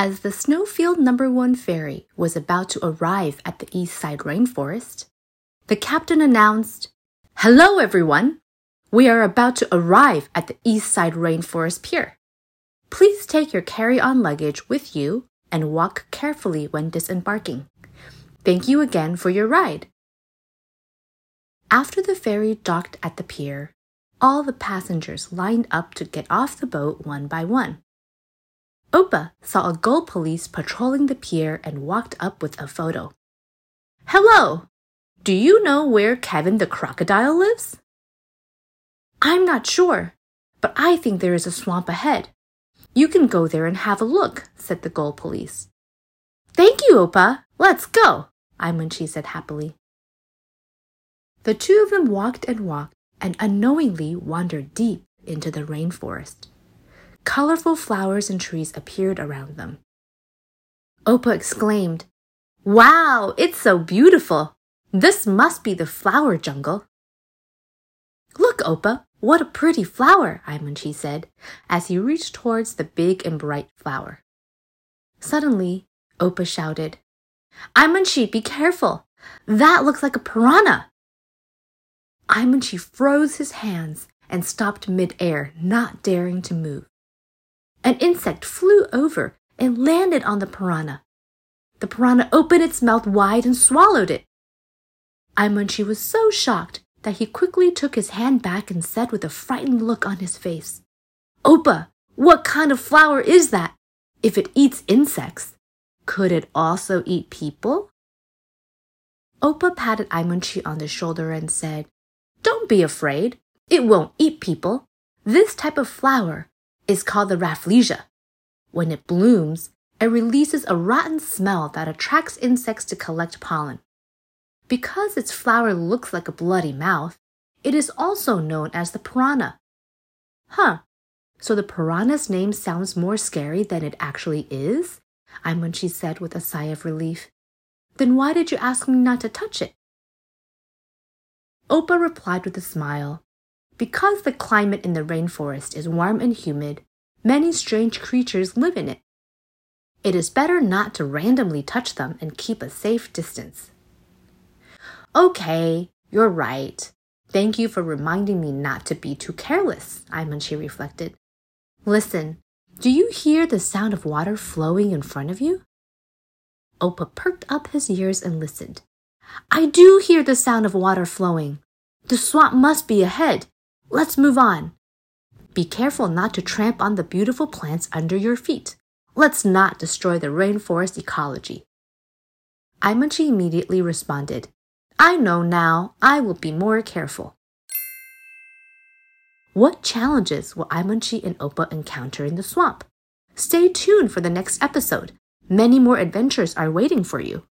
As the Snowfield Number One ferry was about to arrive at the East Side Rainforest, the captain announced, Hello, everyone! We are about to arrive at the East Side Rainforest Pier. Please take your carry on luggage with you and walk carefully when disembarking. Thank you again for your ride. After the ferry docked at the pier, all the passengers lined up to get off the boat one by one. Opa saw a gold police patrolling the pier and walked up with a photo. Hello! Do you know where Kevin the crocodile lives? I'm not sure, but I think there is a swamp ahead. You can go there and have a look, said the gold police. Thank you, Opa. Let's go, Aimunchi said happily. The two of them walked and walked and unknowingly wandered deep into the rainforest colorful flowers and trees appeared around them. Opa exclaimed, Wow, it's so beautiful! This must be the flower jungle. Look, Opa, what a pretty flower, Aimunchi said, as he reached towards the big and bright flower. Suddenly, Opa shouted, Aimunchi, be careful! That looks like a piranha! Aimunchi froze his hands and stopped midair, not daring to move. An insect flew over and landed on the piranha. The piranha opened its mouth wide and swallowed it. Aimunchi was so shocked that he quickly took his hand back and said with a frightened look on his face, Opa, what kind of flower is that? If it eats insects, could it also eat people? Opa patted Aimunchi on the shoulder and said, Don't be afraid. It won't eat people. This type of flower is called the rafflesia. When it blooms, it releases a rotten smell that attracts insects to collect pollen. Because its flower looks like a bloody mouth, it is also known as the piranha. Huh, so the piranha's name sounds more scary than it actually is? Aimunchi said with a sigh of relief. Then why did you ask me not to touch it? Opa replied with a smile. Because the climate in the rainforest is warm and humid, many strange creatures live in it. It is better not to randomly touch them and keep a safe distance. Okay, you're right. Thank you for reminding me not to be too careless, Aimunchi reflected. Listen, do you hear the sound of water flowing in front of you? Opa perked up his ears and listened. I do hear the sound of water flowing. The swamp must be ahead. Let's move on. Be careful not to tramp on the beautiful plants under your feet. Let's not destroy the rainforest ecology. Aimunchi immediately responded, I know now. I will be more careful. What challenges will Aimunchi and Opa encounter in the swamp? Stay tuned for the next episode. Many more adventures are waiting for you.